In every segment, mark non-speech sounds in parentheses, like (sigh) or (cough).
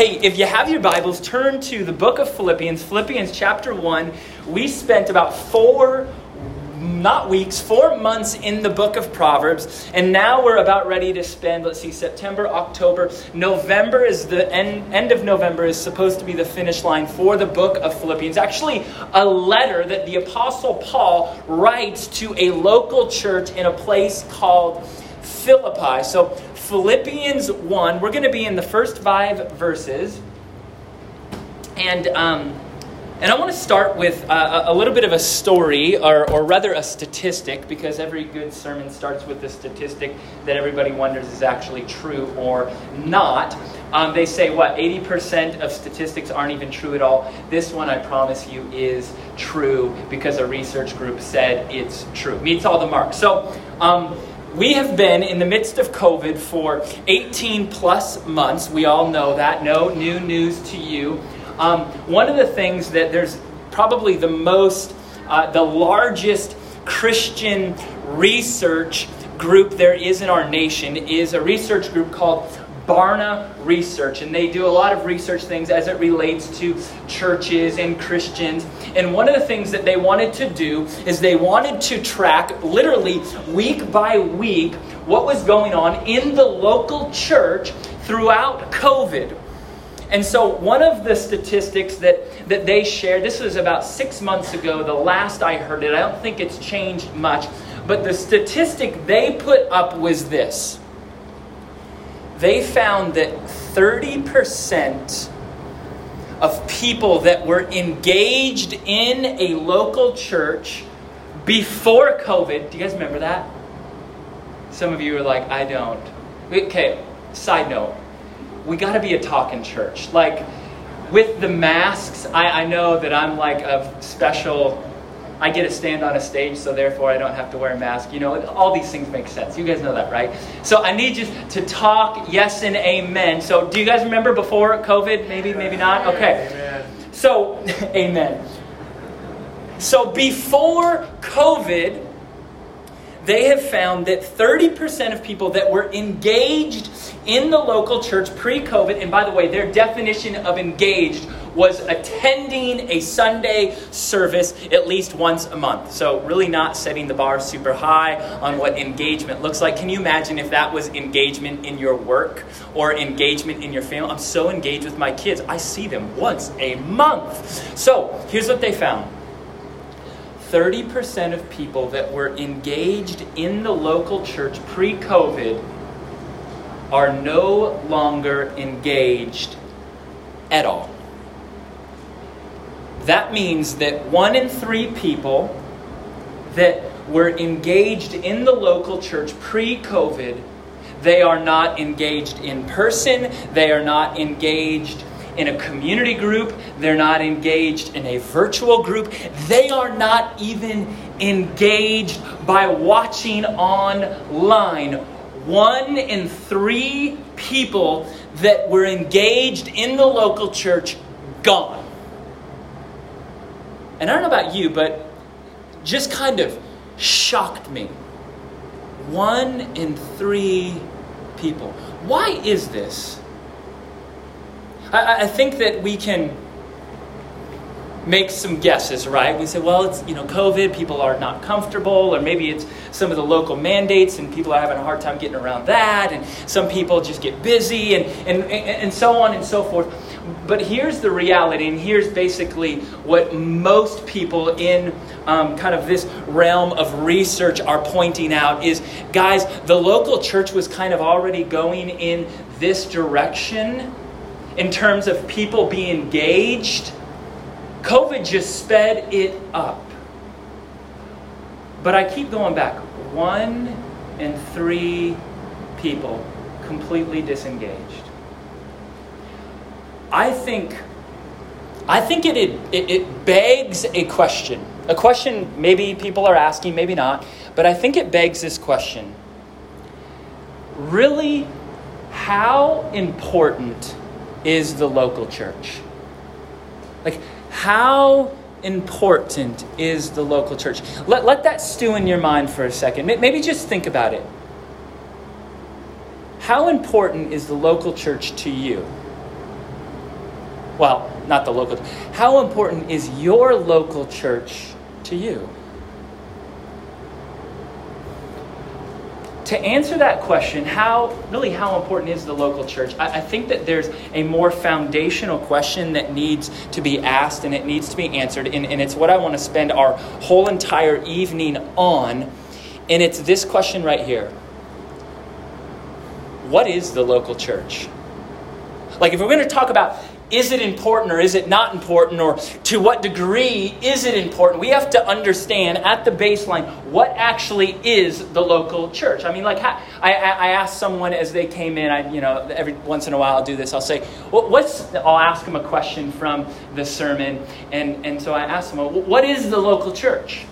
Hey, if you have your Bibles, turn to the book of Philippians, Philippians chapter 1. We spent about four, not weeks, four months in the book of Proverbs, and now we're about ready to spend, let's see, September, October, November is the end, end of November is supposed to be the finish line for the book of Philippians. Actually, a letter that the Apostle Paul writes to a local church in a place called Philippi. So, Philippians 1, we're going to be in the first five verses. And, um, and I want to start with uh, a little bit of a story, or, or rather a statistic, because every good sermon starts with a statistic that everybody wonders is actually true or not. Um, they say, what, 80% of statistics aren't even true at all. This one, I promise you, is true because a research group said it's true. Meets all the marks. So, um, we have been in the midst of COVID for 18 plus months. We all know that. No new news to you. Um, one of the things that there's probably the most, uh, the largest Christian research group there is in our nation is a research group called Barna Research, and they do a lot of research things as it relates to churches and Christians. And one of the things that they wanted to do is they wanted to track, literally week by week, what was going on in the local church throughout COVID. And so, one of the statistics that, that they shared, this was about six months ago, the last I heard it, I don't think it's changed much, but the statistic they put up was this they found that 30% of people that were engaged in a local church before COVID, do you guys remember that? Some of you are like, I don't. Okay, side note, we got to be a talking church. Like, with the masks, I, I know that I'm like a special I get to stand on a stage, so therefore I don't have to wear a mask. You know, all these things make sense. You guys know that, right? So I need you to talk yes and amen. So do you guys remember before COVID? Maybe, maybe not? Okay. Amen. So, (laughs) amen. So before COVID, they have found that 30% of people that were engaged in the local church pre COVID, and by the way, their definition of engaged was attending a Sunday service at least once a month. So, really not setting the bar super high on what engagement looks like. Can you imagine if that was engagement in your work or engagement in your family? I'm so engaged with my kids, I see them once a month. So, here's what they found 30% of people that were engaged in the local church pre COVID are no longer engaged at all. That means that one in three people that were engaged in the local church pre COVID, they are not engaged in person, they are not engaged in a community group, they're not engaged in a virtual group, they are not even engaged by watching online. One in three people that were engaged in the local church gone. And I don't know about you, but just kind of shocked me. One in three people. Why is this? I, I think that we can make some guesses, right? We say, well, it's, you know, COVID, people are not comfortable, or maybe it's some of the local mandates and people are having a hard time getting around that, and some people just get busy, and, and, and so on and so forth. But here's the reality, and here's basically what most people in um, kind of this realm of research are pointing out is guys, the local church was kind of already going in this direction in terms of people being engaged. COVID just sped it up. But I keep going back. One in three people completely disengaged. I think, I think it, it, it begs a question. A question maybe people are asking, maybe not, but I think it begs this question. Really, how important is the local church? Like, how important is the local church? Let, let that stew in your mind for a second. Maybe just think about it. How important is the local church to you? well, not the local, how important is your local church to you? To answer that question, how really how important is the local church? I, I, think that there's a more foundational question that needs to be asked and it needs to be answered, and, and it's what I want to spend our whole entire evening on. And it's this question right here: What is the local church? Like, if we're going to talk about is it important or is it not important or to what degree is it important? We have to understand at the baseline what actually is the local church. I mean like I, I asked someone as they came in i you know every once in a while i'll do this. I'll say what's i'll ask them a question from the sermon and, and so i asked them what is the local church?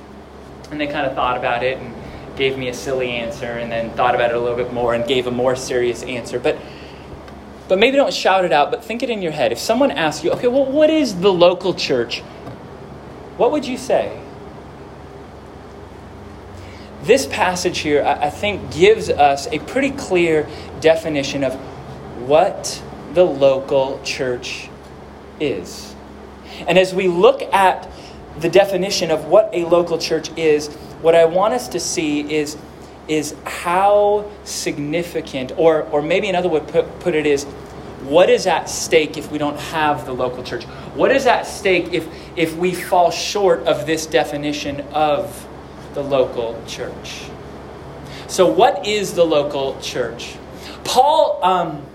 And they kind of thought about it and gave me a silly answer and then thought about it a little bit more and gave a more serious answer. But but maybe don't shout it out, but think it in your head. If someone asks you, okay, well, what is the local church? What would you say? This passage here, I think, gives us a pretty clear definition of what the local church is. And as we look at the definition of what a local church is, what I want us to see is is how significant, or, or maybe another way to put, put it is, what is at stake if we don't have the local church? What is at stake if, if we fall short of this definition of the local church? So, what is the local church? Paul um,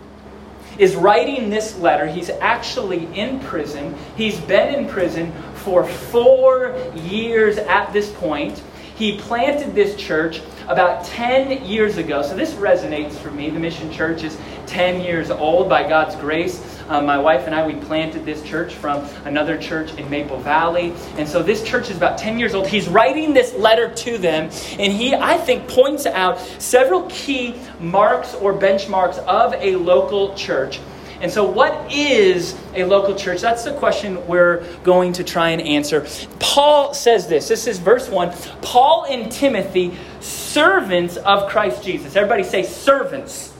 is writing this letter. He's actually in prison. He's been in prison for four years at this point. He planted this church about 10 years ago. So this resonates for me. The Mission Church is 10 years old by God's grace. Um, my wife and I, we planted this church from another church in Maple Valley. And so this church is about 10 years old. He's writing this letter to them, and he, I think, points out several key marks or benchmarks of a local church. And so, what is a local church? That's the question we're going to try and answer. Paul says this. This is verse 1. Paul and Timothy, servants of Christ Jesus. Everybody say servants.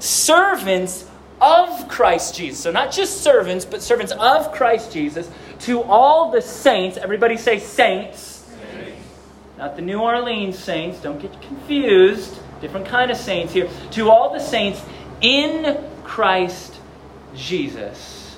Servants, of Christ Jesus. So, not just servants, but servants of Christ Jesus to all the saints. Everybody say saints. Not the New Orleans saints. Don't get confused. Different kind of saints here. To all the saints in Christ Jesus.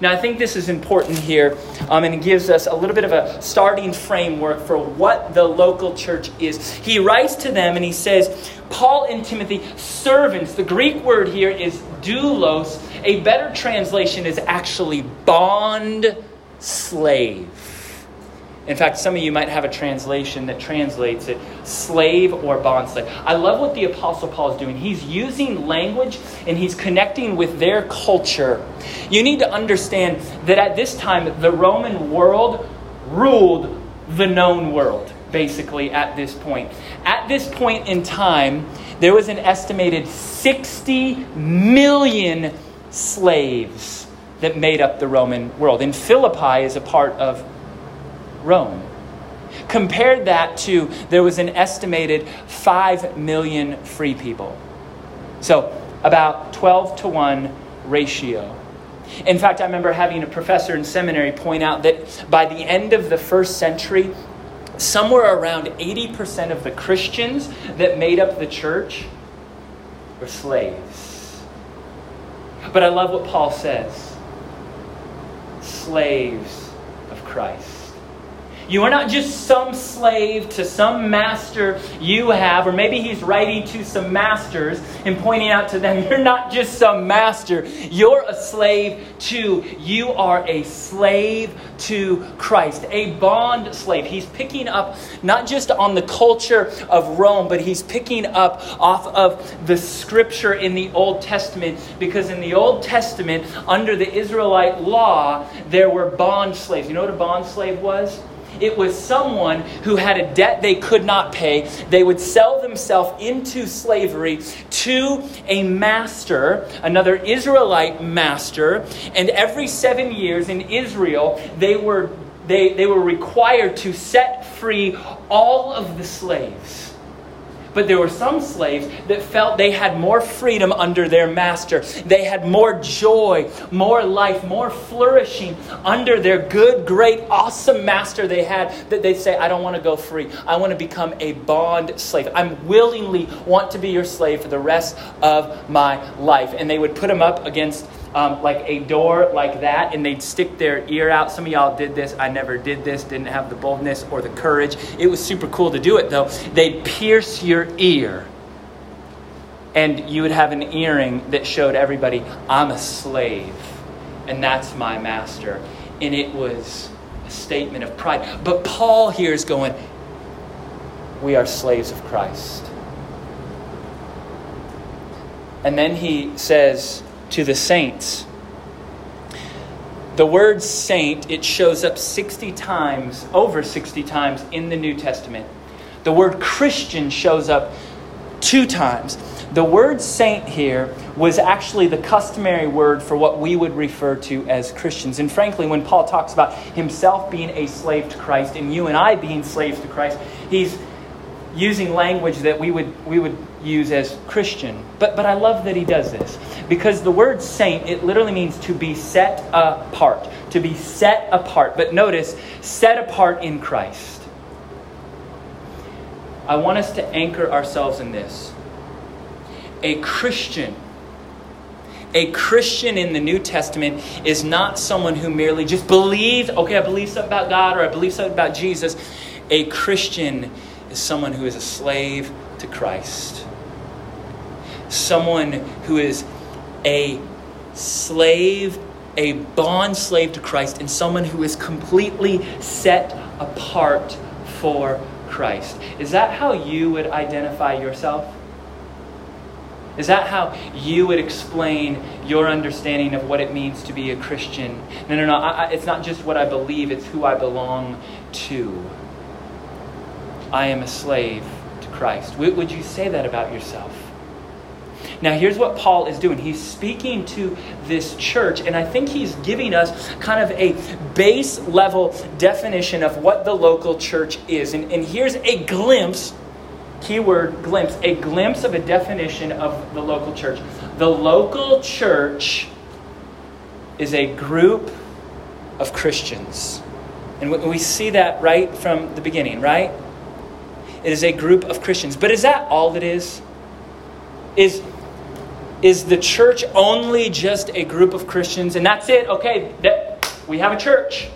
Now, I think this is important here, um, and it gives us a little bit of a starting framework for what the local church is. He writes to them and he says, Paul and Timothy, servants. The Greek word here is doulos. A better translation is actually bond slave. In fact, some of you might have a translation that translates it slave or bondslave. I love what the Apostle Paul is doing. He's using language and he's connecting with their culture. You need to understand that at this time, the Roman world ruled the known world, basically, at this point. At this point in time, there was an estimated 60 million slaves that made up the Roman world. And Philippi is a part of Rome. Compared that to there was an estimated 5 million free people. So, about 12 to 1 ratio. In fact, I remember having a professor in seminary point out that by the end of the first century, somewhere around 80% of the Christians that made up the church were slaves. But I love what Paul says slaves of Christ. You are not just some slave to some master you have, or maybe he's writing to some masters and pointing out to them, (laughs) you're not just some master, you're a slave to, You are a slave to Christ, a bond slave. He's picking up not just on the culture of Rome, but he's picking up off of the scripture in the Old Testament, because in the Old Testament, under the Israelite law, there were bond slaves. You know what a bond slave was? It was someone who had a debt they could not pay. They would sell themselves into slavery to a master, another Israelite master, and every seven years in Israel, they were, they, they were required to set free all of the slaves. But there were some slaves that felt they had more freedom under their master. They had more joy, more life, more flourishing under their good, great, awesome master they had that they'd say, I don't want to go free. I want to become a bond slave. I'm willingly want to be your slave for the rest of my life. And they would put them up against um, like a door like that, and they'd stick their ear out. Some of y'all did this. I never did this, didn't have the boldness or the courage. It was super cool to do it, though. They'd pierce your ear, and you would have an earring that showed everybody, I'm a slave, and that's my master. And it was a statement of pride. But Paul here is going, We are slaves of Christ. And then he says, to the saints. The word saint, it shows up 60 times, over 60 times in the New Testament. The word Christian shows up two times. The word saint here was actually the customary word for what we would refer to as Christians. And frankly, when Paul talks about himself being a slave to Christ and you and I being slaves to Christ, he's using language that we would, we would use as Christian. But, but I love that he does this because the word saint, it literally means to be set apart, to be set apart. But notice, set apart in Christ. I want us to anchor ourselves in this. A Christian, a Christian in the New Testament is not someone who merely just believes, okay, I believe something about God or I believe something about Jesus. A Christian is someone who is a slave to Christ. Someone who is a slave, a bond slave to Christ, and someone who is completely set apart for Christ. Is that how you would identify yourself? Is that how you would explain your understanding of what it means to be a Christian? No, no, no. I, I, it's not just what I believe, it's who I belong to. I am a slave to Christ. Would you say that about yourself? Now, here's what Paul is doing. He's speaking to this church, and I think he's giving us kind of a base level definition of what the local church is. And, and here's a glimpse, keyword glimpse, a glimpse of a definition of the local church. The local church is a group of Christians. And we see that right from the beginning, right? It is a group of Christians. But is that all it is? Is, is the church only just a group of Christians and that's it? Okay, that, we have a church.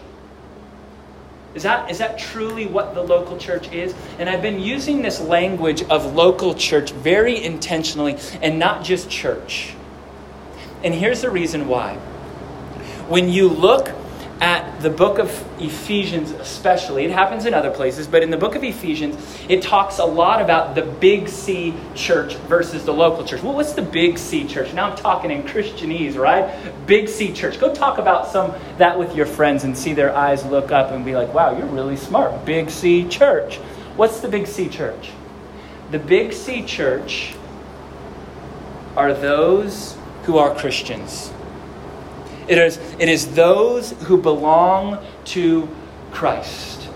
Is that, is that truly what the local church is? And I've been using this language of local church very intentionally and not just church. And here's the reason why. When you look at the book of Ephesians, especially, it happens in other places, but in the book of Ephesians, it talks a lot about the big C church versus the local church. Well, what's the big C church? Now I'm talking in Christianese, right? Big C church. Go talk about some that with your friends and see their eyes look up and be like, wow, you're really smart. Big C church. What's the big C church? The big C church are those who are Christians. It is, it is those who belong to Christ.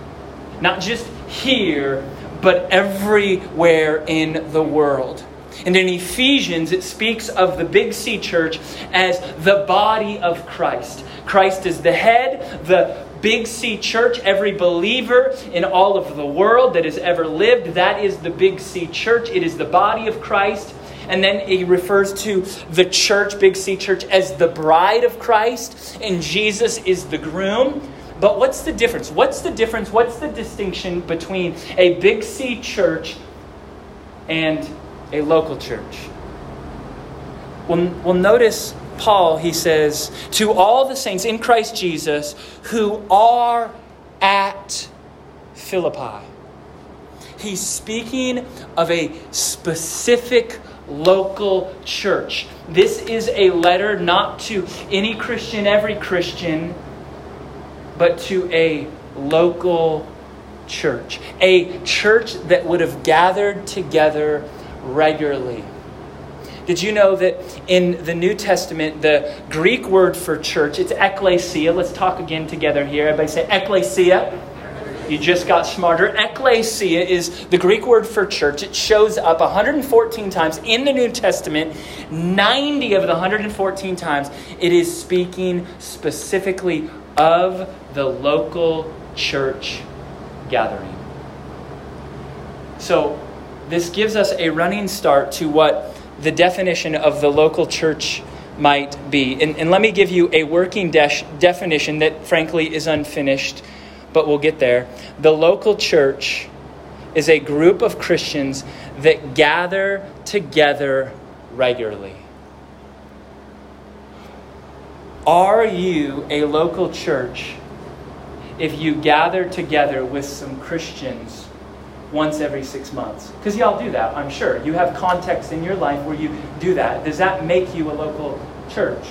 Not just here, but everywhere in the world. And in Ephesians, it speaks of the Big C church as the body of Christ. Christ is the head, the Big C church, every believer in all of the world that has ever lived, that is the Big C church. It is the body of Christ. And then he refers to the church, Big C church, as the bride of Christ, and Jesus is the groom. But what's the difference? What's the difference? What's the distinction between a Big C church and a local church? Well, well notice Paul, he says, to all the saints in Christ Jesus who are at Philippi. He's speaking of a specific local church. This is a letter not to any Christian, every Christian, but to a local church. A church that would have gathered together regularly. Did you know that in the New Testament, the Greek word for church, it's ekklesia. Let's talk again together here. Everybody say ekklesia. You just got smarter. Ecclesia is the Greek word for church. It shows up 114 times in the New Testament. 90 of the 114 times, it is speaking specifically of the local church gathering. So, this gives us a running start to what the definition of the local church might be. And, and let me give you a working de- definition that, frankly, is unfinished, but we'll get there. The local church is a group of Christians that gather together regularly. Are you a local church if you gather together with some Christians once every six months? Because y'all do that, I'm sure. You have context in your life where you do that. Does that make you a local church?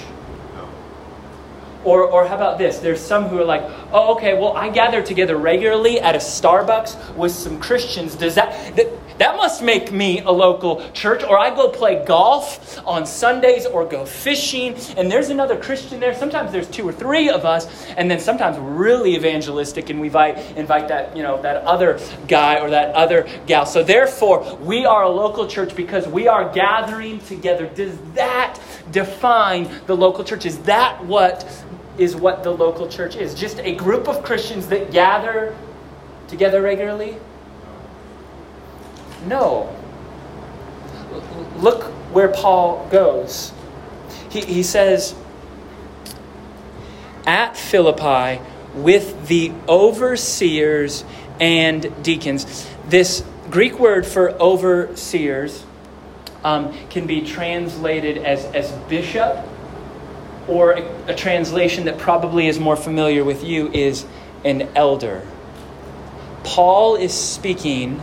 Or, or how about this? There's some who are like, oh, okay, well, I gather together regularly at a Starbucks with some Christians. Does that, that that must make me a local church. Or I go play golf on Sundays or go fishing, and there's another Christian there. Sometimes there's two or three of us, and then sometimes we're really evangelistic, and we invite, invite that, you know, that other guy or that other gal. So therefore, we are a local church because we are gathering together. Does that define the local church? Is that what is what the local church is? Just a group of Christians that gather together regularly? No. Look where Paul goes. He, he says, At Philippi, with the overseers and deacons. This Greek word for overseers um, can be translated as, as bishop, or a, a translation that probably is more familiar with you is an elder. Paul is speaking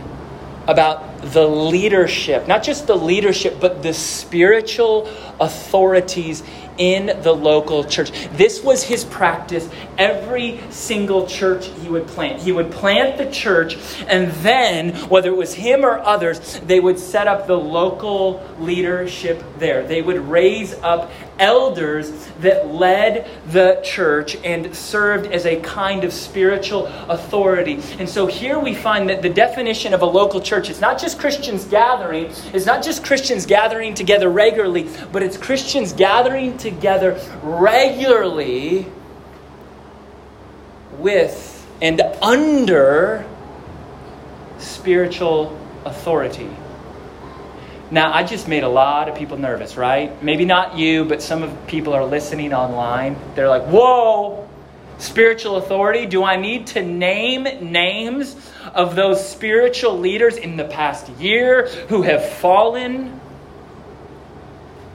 about the leadership, not just the leadership, but the spiritual authorities in the local church. This was his practice every single church he would plant. He would plant the church, and then, whether it was him or others, they would set up the local leadership there. They would raise up elders that led the church and served as a kind of spiritual authority. And so here we find that the definition of a local church is not just Christians gathering, it's not just Christians gathering together regularly, but it's Christians gathering together regularly with and under spiritual authority. Now, I just made a lot of people nervous, right? Maybe not you, but some of people are listening online. They're like, whoa, spiritual authority? Do I need to name names of those spiritual leaders in the past year who have fallen?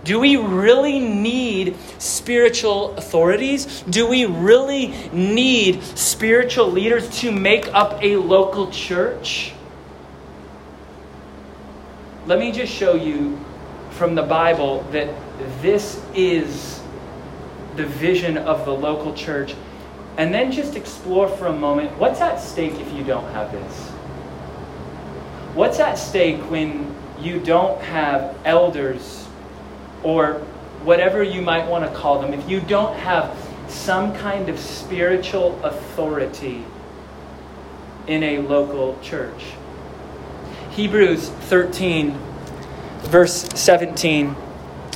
Do we really need spiritual authorities? Do we really need spiritual leaders to make up a local church? Let me just show you from the Bible that this is the vision of the local church. And then just explore for a moment what's at stake if you don't have this? What's at stake when you don't have elders or whatever you might want to call them? If you don't have some kind of spiritual authority in a local church. Hebrews 13, verse 17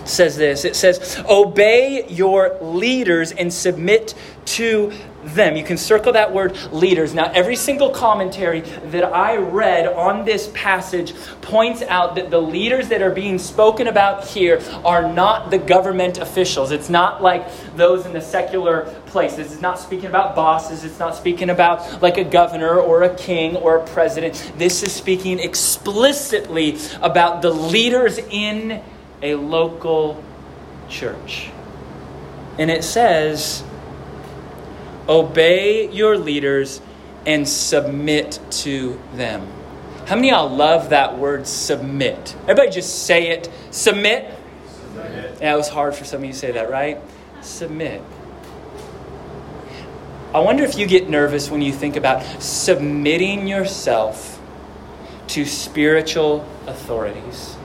says this. It says, Obey your leaders and submit to them. You can circle that word leaders. Now, every single commentary that I read on this passage points out that the leaders that are being spoken about here are not the government officials. It's not like those in the secular place. This is not speaking about bosses. It's not speaking about like a governor or a king or a president. This is speaking explicitly about the leaders in a local church. And it says, Obey your leaders and submit to them. How many y'all love that word submit? Everybody just say it. Submit. submit. Yeah, it was hard for some of you to say that, right? Submit. I wonder if you get nervous when you think about submitting yourself to spiritual authorities.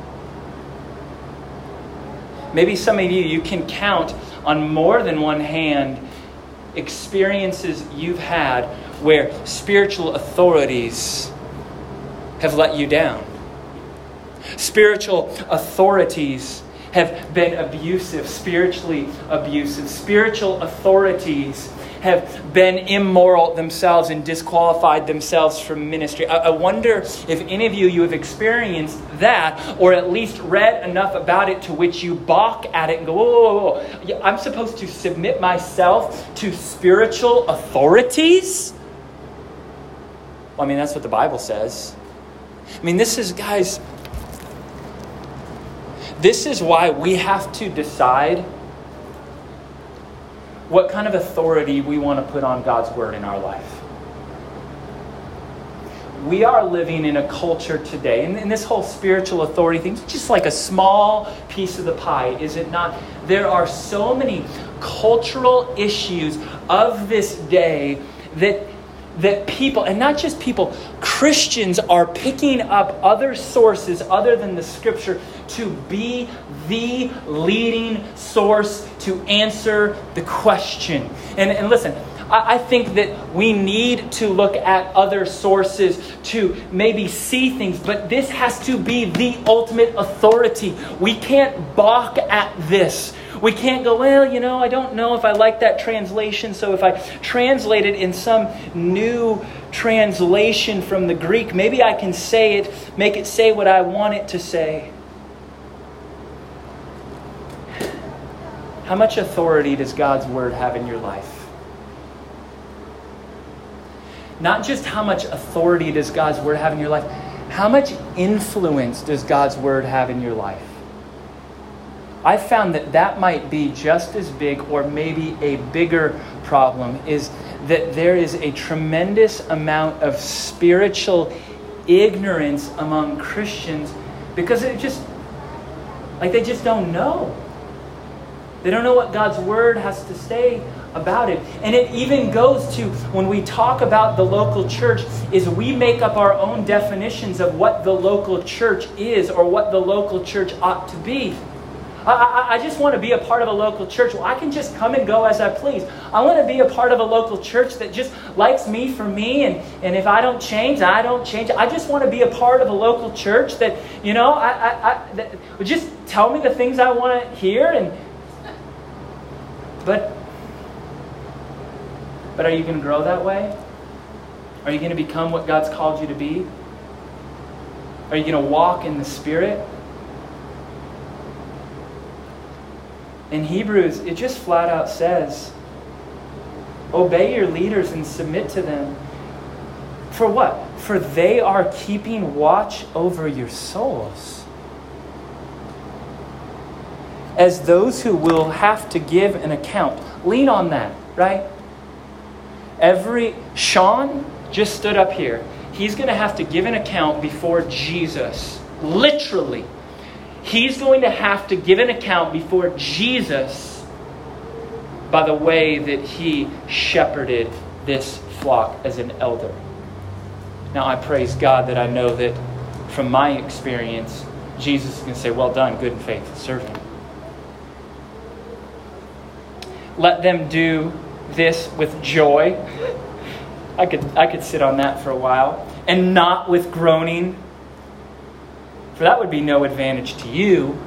Maybe some of you, you can count on more than one hand experiences you've had where spiritual authorities have let you down. Spiritual authorities have been abusive, spiritually abusive. Spiritual authorities have been immoral themselves and disqualified themselves from ministry. I, I, wonder if any of you you have experienced that, or at least read enough about it to which you balk at it and go, whoa, whoa, whoa. I'm supposed to submit myself to spiritual authorities? Well, I mean, that's what the Bible says. I mean, this is, guys, this is why we have to decide what kind of authority we want to put on God's word in our life. We are living in a culture today, and, this whole spiritual authority thing, is just like a small piece of the pie, is it not? There are so many cultural issues of this day that that people, and not just people, Christians are picking up other sources other than the scripture to be the leading source to answer the question. And, and listen, I, I think that we need to look at other sources to maybe see things, but this has to be the ultimate authority. We can't balk at this. We can't go, well, you know, I don't know if I like that translation, so if I translate it in some new translation from the Greek, maybe I can say it, make it say what I want it to say. How much authority does God's word have in your life? Not just how much authority does God's word have in your life, how much influence does God's word have in your life? I found that that might be just as big or maybe a bigger problem is that there is a tremendous amount of spiritual ignorance among Christians because it just like they just don't know. They don't know what God's word has to say about it. And it even goes to when we talk about the local church is we make up our own definitions of what the local church is or what the local church ought to be. I, I, just want to be a part of a local church. Well, I can just come and go as I please. I want to be a part of a local church that just likes me for me, and, and if I don't change, I don't change. I just want to be a part of a local church that, you know, I, I, I that, just tell me the things I want to hear, and but, but are you going to grow that way? Are you going to become what God's called you to be? Are you going to walk in the Spirit? In Hebrews, it just flat out says obey your leaders and submit to them. For what? For they are keeping watch over your souls as those who will have to give an account. Lean on that, right? Every, Sean just stood up here. He's going to have to give an account before Jesus. Literally. He's going to have to give an account before Jesus by the way that he shepherded this flock as an elder. Now, I praise God that I know that from my experience, Jesus to say, Well done, good and faithful servant. let them do this with joy. (laughs) I could, I could sit on that for a while. And not with groaning, for that would be no advantage to you.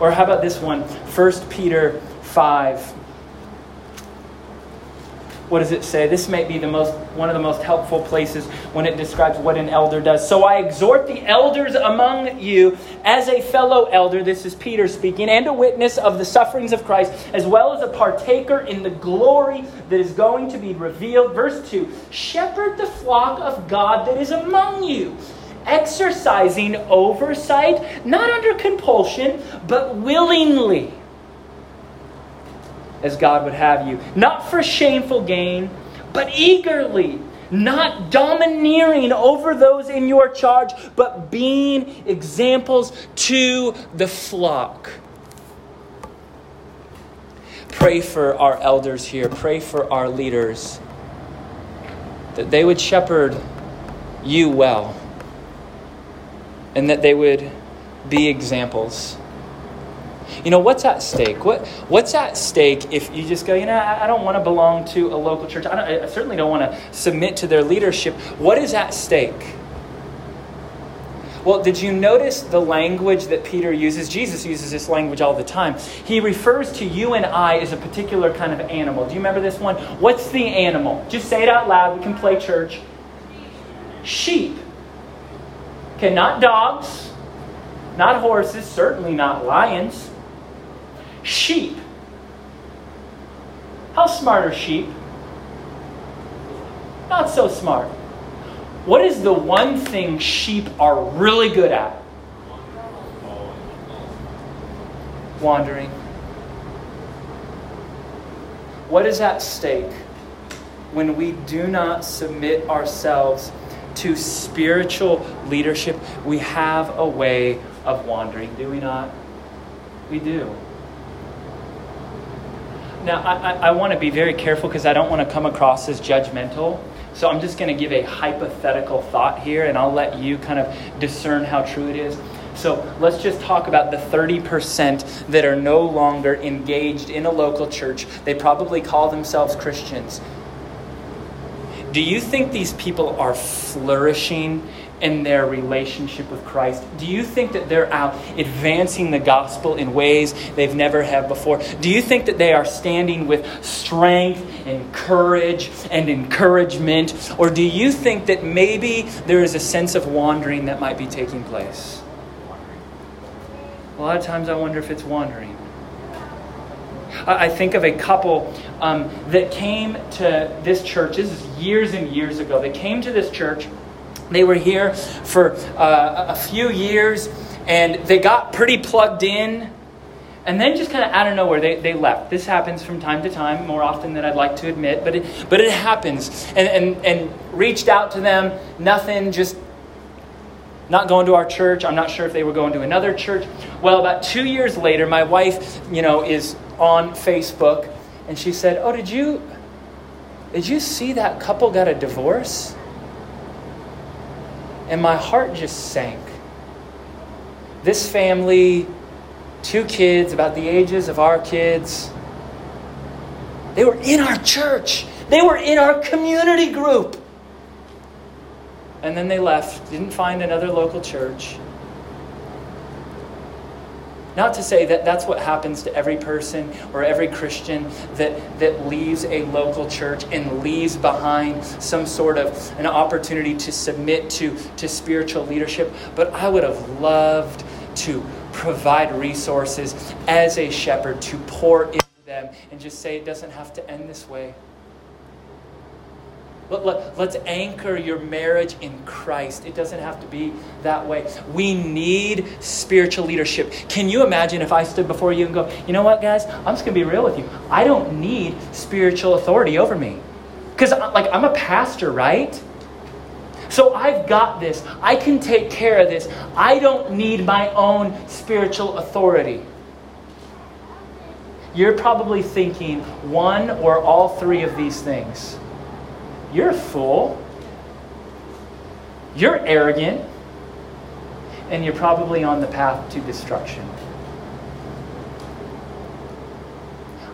Or how about this one? 1 Peter 5 what does it say? This may be the most one of the most helpful places when it describes what an elder does. So I exhort the elders among you as a fellow elder, this is Peter speaking, and a witness of the sufferings of Christ, as well as a partaker in the glory that is going to be revealed. Verse 2 Shepherd the flock of God that is among you exercising oversight, not under compulsion, but willingly as God would have you, not for shameful gain, but eagerly, not domineering over those in your charge, but being examples to the flock. Pray for our elders here, pray for our leaders, that they would shepherd you well, and that they would be examples You know, what's at stake? What, what's at stake if you just go, you know, I, I don't want to belong to a local church. I, I certainly don't want to submit to their leadership. What is at stake? Well, did you notice the language that Peter uses? Jesus uses this language all the time. He refers to you and I as a particular kind of animal. Do you remember this one? What's the animal? Just say it out loud. We can play church. Sheep. Okay, not dogs, not horses, certainly not lions. Sheep. How smart are sheep? Not so smart. What is the one thing sheep are really good at? Wandering. What is at stake when we do not submit ourselves to spiritual leadership? We have a way of wandering, do we not? We do. Now, I, I, I want to be very careful because I don't want to come across as judgmental. So I'm just going to give a hypothetical thought here, and I'll let you kind of discern how true it is. So let's just talk about the 30% that are no longer engaged in a local church. They probably call themselves Christians. Do you think these people are flourishing in their relationship with Christ? Do you think that they're out advancing the gospel in ways they've never have before? Do you think that they are standing with strength and courage and encouragement? Or do you think that maybe there is a sense of wandering that might be taking place? A lot of times I wonder if it's wandering. I think of a couple um, that came to this church. This is years and years ago. They came to this church they were here for uh, a few years and they got pretty plugged in. And then just kind of out of nowhere, they, they left. This happens from time to time, more often than I'd like to admit, but it, but it happens. And, and, and reached out to them, nothing, just not going to our church. I'm not sure if they were going to another church. Well, about two years later, my wife, you know, is on Facebook, and she said, "Oh, did you did you see that couple got a divorce?" and my heart just sank. This family, two kids about the ages of our kids, they were in our church, they were in our community group. And then they left, didn't find another local church. Not to say that that's what happens to every person or every Christian that, that leaves a local church and leaves behind some sort of an opportunity to submit to, to spiritual leadership, but I would have loved to provide resources as a shepherd to pour into them and just say it doesn't have to end this way. Let, let, let's anchor your marriage in Christ. It doesn't have to be that way. We need spiritual leadership. Can you imagine if I stood before you and go, you know what, guys? I'm just going to be real with you. I don't need spiritual authority over me. Because, like, I'm a pastor, right? So I've got this. I can take care of this. I don't need my own spiritual authority. You're probably thinking one or all three of these things. You're a fool. You're arrogant. And you're probably on the path to destruction.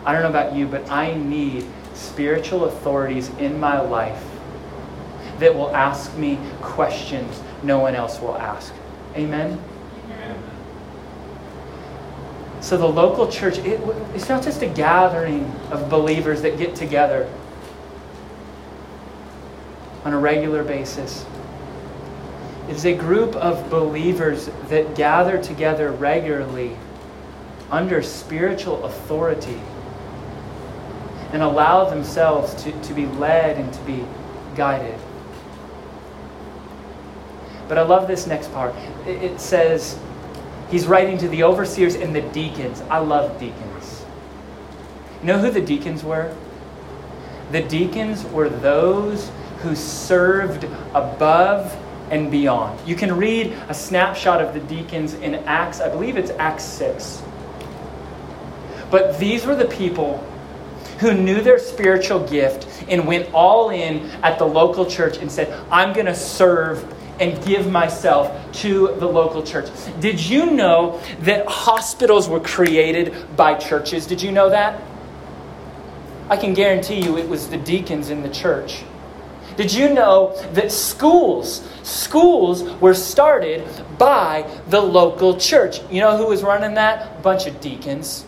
I don't know about you, but I need spiritual authorities in my life that will ask me questions no one else will ask. Amen? Amen. So the local church, it, it's not just a gathering of believers that get together on a regular basis. It is a group of believers that gather together regularly under spiritual authority and allow themselves to, to be led and to be guided. But I love this next part. It, it says, he's writing to the overseers and the deacons. I love deacons. You know who the deacons were? The deacons were those who served above and beyond. You can read a snapshot of the deacons in Acts, I believe it's Acts 6. But these were the people who knew their spiritual gift and went all in at the local church and said, I'm going to serve and give myself to the local church. Did you know that hospitals were created by churches? Did you know that? I can guarantee you it was the deacons in the church. Did you know that schools, schools were started by the local church? You know who was running that? A bunch of deacons.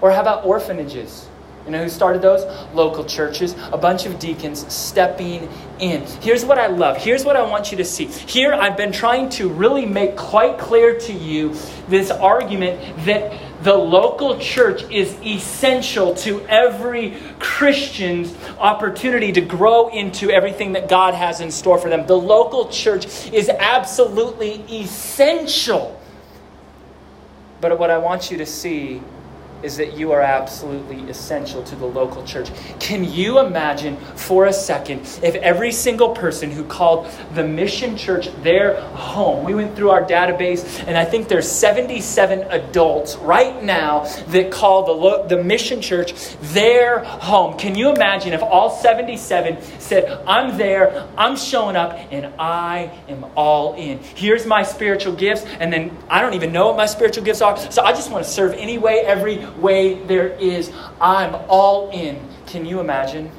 Or how about orphanages? You know who started those? Local churches, a bunch of deacons stepping in. Here's what I love. Here's what I want you to see. Here, I've been trying to really make quite clear to you this argument that the local church is essential to every Christian's opportunity to grow into everything that God has in store for them. The local church is absolutely essential. But what I want you to see is that you are absolutely essential to the local church. Can you imagine for a second if every single person who called the mission church their home, we went through our database and I think there's 77 adults right now that call the, lo- the mission church their home. Can you imagine if all 77 said, I'm there, I'm showing up, and I am all in. Here's my spiritual gifts, and then I don't even know what my spiritual gifts are, so I just want to serve any way, every way there is. I'm all in. Can you imagine?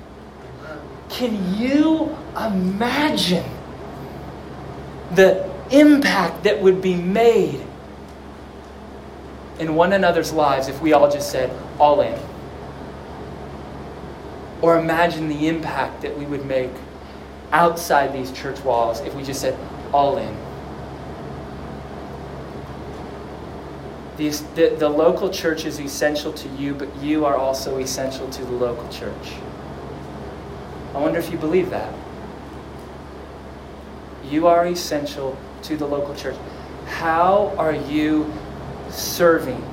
Can you imagine the impact that would be made in one another's lives if we all just said, all in? Or imagine the impact that we would make outside these church walls if we just said, all in. These, the, the local church is essential to you, but you are also essential to the local church. I wonder if you believe that. You are essential to the local church. How are you serving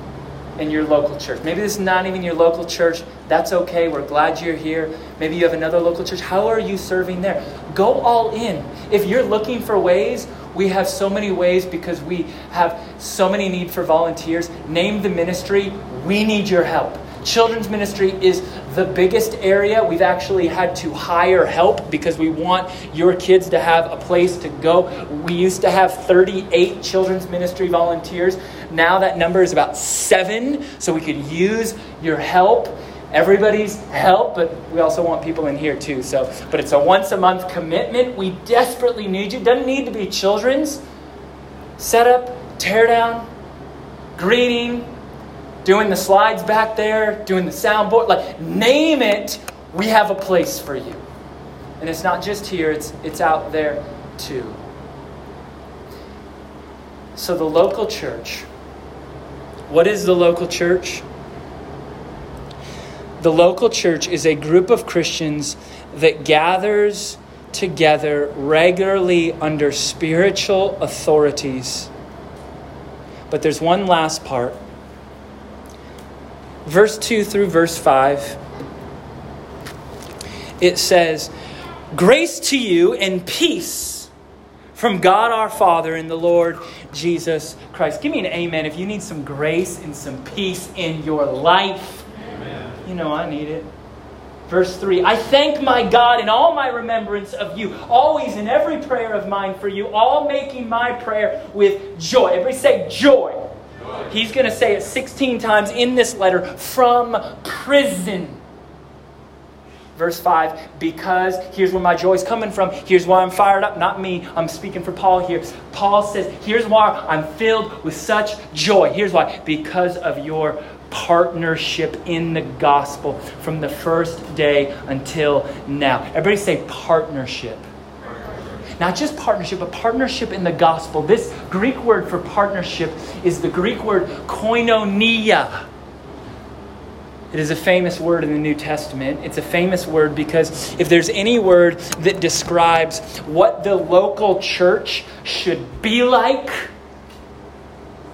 in your local church? Maybe this is not even your local church. That's okay. We're glad you're here. Maybe you have another local church. How are you serving there? Go all in. If you're looking for ways we have so many ways because we have so many need for volunteers. Name the ministry. We need your help. Children's ministry is the biggest area. We've actually had to hire help because we want your kids to have a place to go. We used to have 38 children's ministry volunteers. Now that number is about seven, so we could use your help everybody's help, but we also want people in here too. So, but it's a once a month commitment. We desperately need you. Doesn't need to be children's. Set up, tear down, greeting, doing the slides back there, doing the soundboard. Like name it. We have a place for you. And it's not just here, it's it's out there too. So the local church. What is the local church? The local church is a group of Christians that gathers together regularly under spiritual authorities. But there's one last part. Verse 2 through verse 5, it says, Grace to you and peace from God our Father and the Lord Jesus Christ. Give me an amen if you need some grace and some peace in your life. You know I need it. Verse 3 I thank my God in all my remembrance of you, always in every prayer of mine for you, all making my prayer with joy. Everybody say joy. joy. He's going to say it 16 times in this letter from prison. Verse 5, because here's where my joy is coming from. Here's why I'm fired up. Not me, I'm speaking for Paul here. Paul says, Here's why I'm filled with such joy. Here's why. Because of your partnership in the gospel from the first day until now. Everybody say partnership. Not just partnership, but partnership in the gospel. This Greek word for partnership is the Greek word koinonia. It is a famous word in the New Testament. It's a famous word because if there's any word that describes what the local church should be like,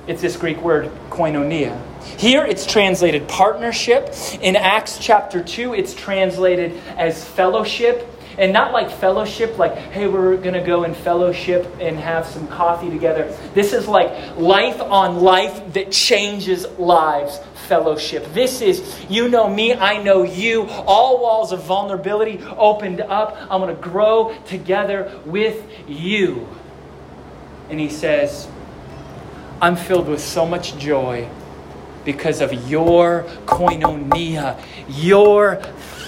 it's this Greek word koinonia. Here it's translated partnership. In Acts chapter 2, it's translated as fellowship. And not like fellowship, like, hey, we're going to go and fellowship and have some coffee together. This is like life on life that changes lives fellowship. This is you know me, I know you. All walls of vulnerability opened up. I'm going to grow together with you. And he says, I'm filled with so much joy because of your koinonia, your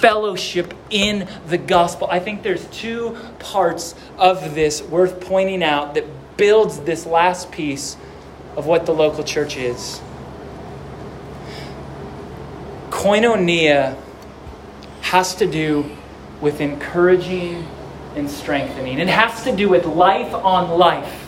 fellowship in the gospel. I think there's two parts of this worth pointing out that builds this last piece of what the local church is. Koinonia has to do with encouraging and strengthening. It has to do with life on life.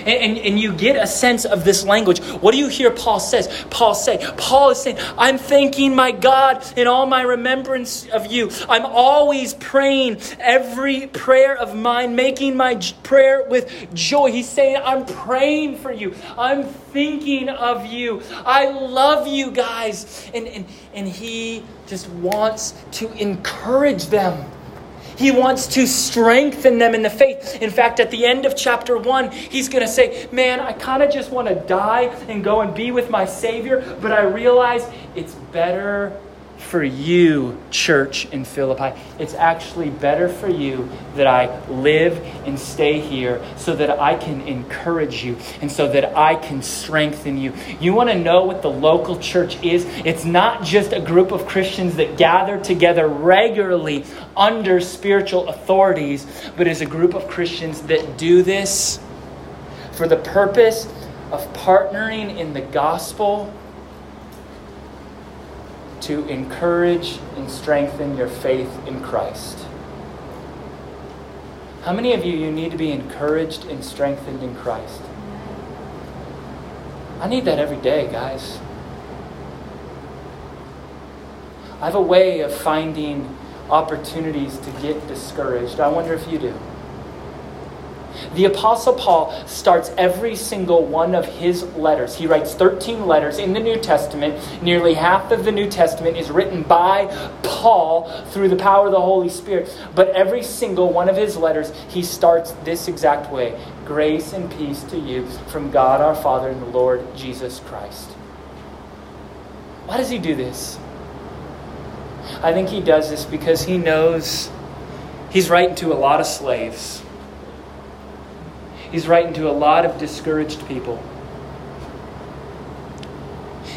And, and, and, you get a sense of this language. What do you hear Paul says? Paul say, Paul is saying, I'm thanking my God in all my remembrance of you. I'm always praying every prayer of mine, making my prayer with joy. He's saying, I'm praying for you. I'm thinking of you. I love you guys. And, and, and he just wants to encourage them. He wants to strengthen them in the faith. In fact, at the end of chapter 1, he's going to say, Man, I kind of just want to die and go and be with my Savior, but I realize it's better for you, church in Philippi. It's actually better for you that I live and stay here so that I can encourage you and so that I can strengthen you. You want to know what the local church is? It's not just a group of Christians that gather together regularly under spiritual authorities, but is a group of Christians that do this for the purpose of partnering in the gospel to encourage and strengthen your faith in Christ. How many of you you need to be encouraged and strengthened in Christ? I need that every day, guys. I have a way of finding opportunities to get discouraged. I wonder if you do. The Apostle Paul starts every single one of his letters. He writes 13 letters in the New Testament. Nearly half of the New Testament is written by Paul through the power of the Holy Spirit. But every single one of his letters, he starts this exact way Grace and peace to you from God our Father and the Lord Jesus Christ. Why does he do this? I think he does this because he knows he's writing to a lot of slaves. He's writing to a lot of discouraged people.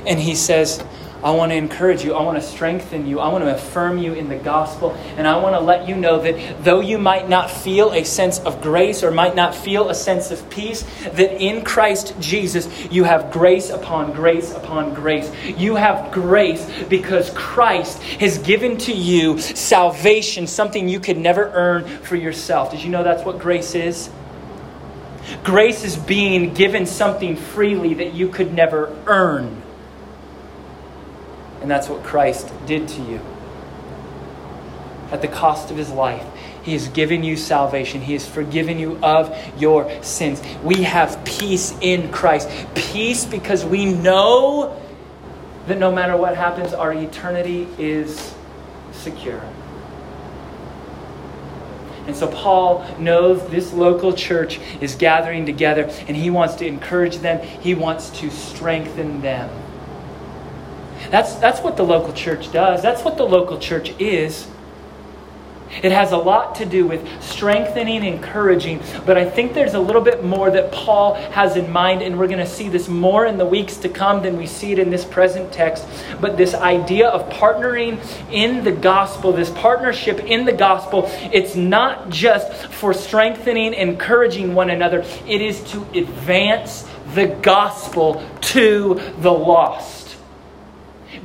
And he says, I want to encourage you. I want to strengthen you. I want to affirm you in the gospel. And I want to let you know that though you might not feel a sense of grace or might not feel a sense of peace, that in Christ Jesus you have grace upon grace upon grace. You have grace because Christ has given to you salvation, something you could never earn for yourself. Did you know that's what grace is? Grace is being given something freely that you could never earn. And that's what Christ did to you. At the cost of his life, he has given you salvation. He has forgiven you of your sins. We have peace in Christ. Peace because we know that no matter what happens, our eternity is secure. And so Paul knows this local church is gathering together and he wants to encourage them, he wants to strengthen them. That's, that's what the local church does, that's what the local church is. It has a lot to do with strengthening, encouraging, but I think there's a little bit more that Paul has in mind, and we're going to see this more in the weeks to come than we see it in this present text. But this idea of partnering in the gospel, this partnership in the gospel, it's not just for strengthening, encouraging one another, it is to advance the gospel to the lost.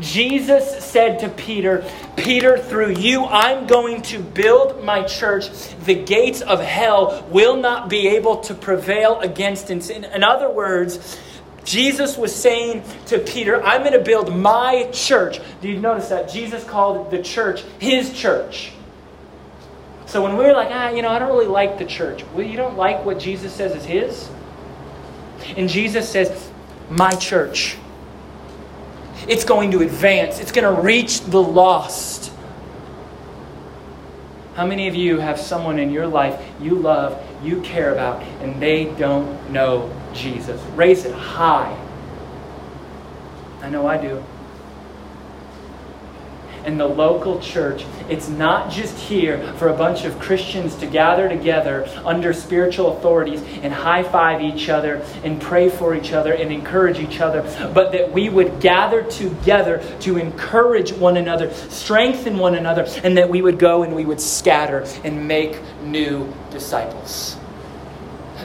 Jesus said to Peter, Peter, through you, I'm going to build my church. The gates of hell will not be able to prevail against it. In other words, Jesus was saying to Peter, I'm going to build my church. Do you notice that? Jesus called the church his church. So when we're like, ah, you know, I don't really like the church. Well, you don't like what Jesus says is his? And Jesus says, my church. It's going to advance, it's going to reach the lost. How many of you have someone in your life you love, you care about, and they don't know Jesus? Raise it high. I know I do in the local church. It's not just here for a bunch of Christians to gather together under spiritual authorities and high five each other and pray for each other and encourage each other, but that we would gather together to encourage one another, strengthen one another, and that we would go and we would scatter and make new disciples.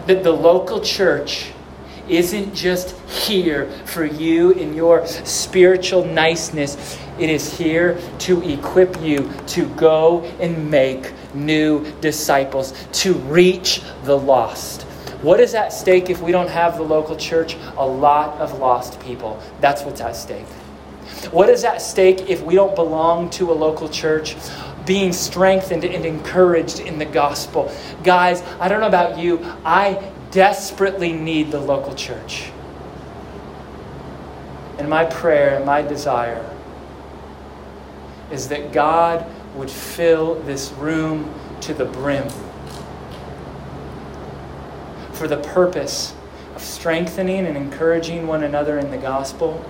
That the local church isn't just here for you in your spiritual niceness. It is here to equip you to go and make new disciples, to reach the lost. What is at stake if we don't have the local church? A lot of lost people. That's what's at stake. What is at stake if we don't belong to a local church? Being strengthened and encouraged in the gospel. Guys, I don't know about you, I desperately need the local church. And my prayer and my desire is that God would fill this room to the brim for the purpose of strengthening and encouraging one another in the gospel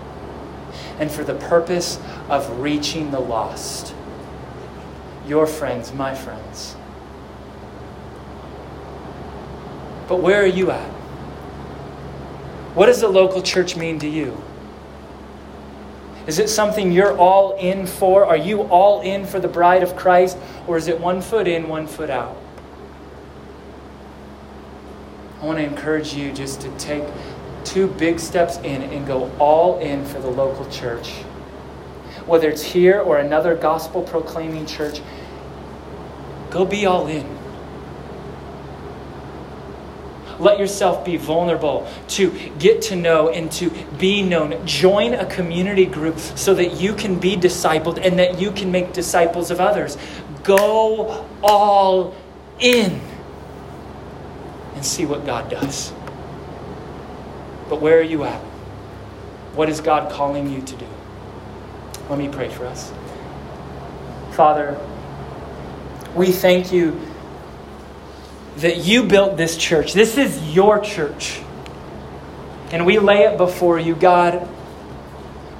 and for the purpose of reaching the lost. Your friends, my friends. But where are you at? What does the local church mean to you? Is it something you're all in for? Are you all in for the bride of Christ? Or is it one foot in, one foot out? I want to encourage you just to take two big steps in and go all in for the local church. Whether it's here or another gospel proclaiming church, go be all in. Let yourself be vulnerable to get to know and to be known. Join a community group so that you can be discipled and that you can make disciples of others. Go all in and see what God does. But where are you at? What is God calling you to do? Let me pray for us. Father, we thank you that you built this church. This is your church. And we lay it before you, God.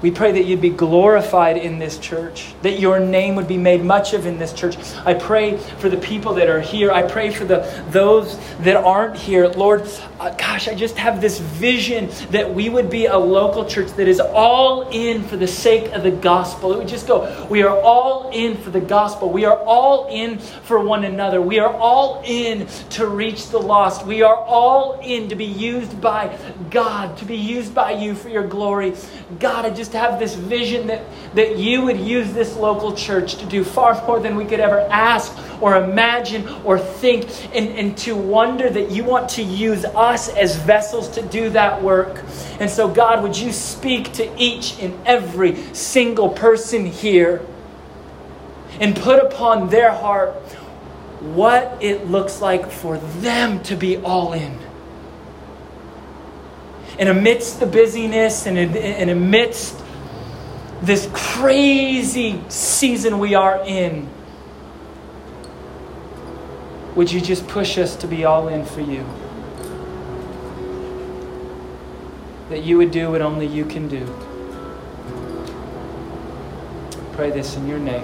We pray that you'd be glorified in this church, that your name would be made much of in this church. I pray for the people that are here. I pray for the those that aren't here. Lord, uh, gosh, I just have this vision that we would be a local church that is all in for the sake of the gospel. It would just go, we are all in for the gospel. We are all in for one another. We are all in to reach the lost. We are all in to be used by God, to be used by you for your glory. God, I just have this vision that, that you would use this local church to do far more than we could ever ask or imagine or think, and, and to wonder that you want to use us as vessels to do that work. And so, God, would you speak to each and every single person here and put upon their heart what it looks like for them to be all in and amidst the busyness and, and amidst this crazy season we are in, would you just push us to be all in for you? that you would do what only you can do. Pray this in your name.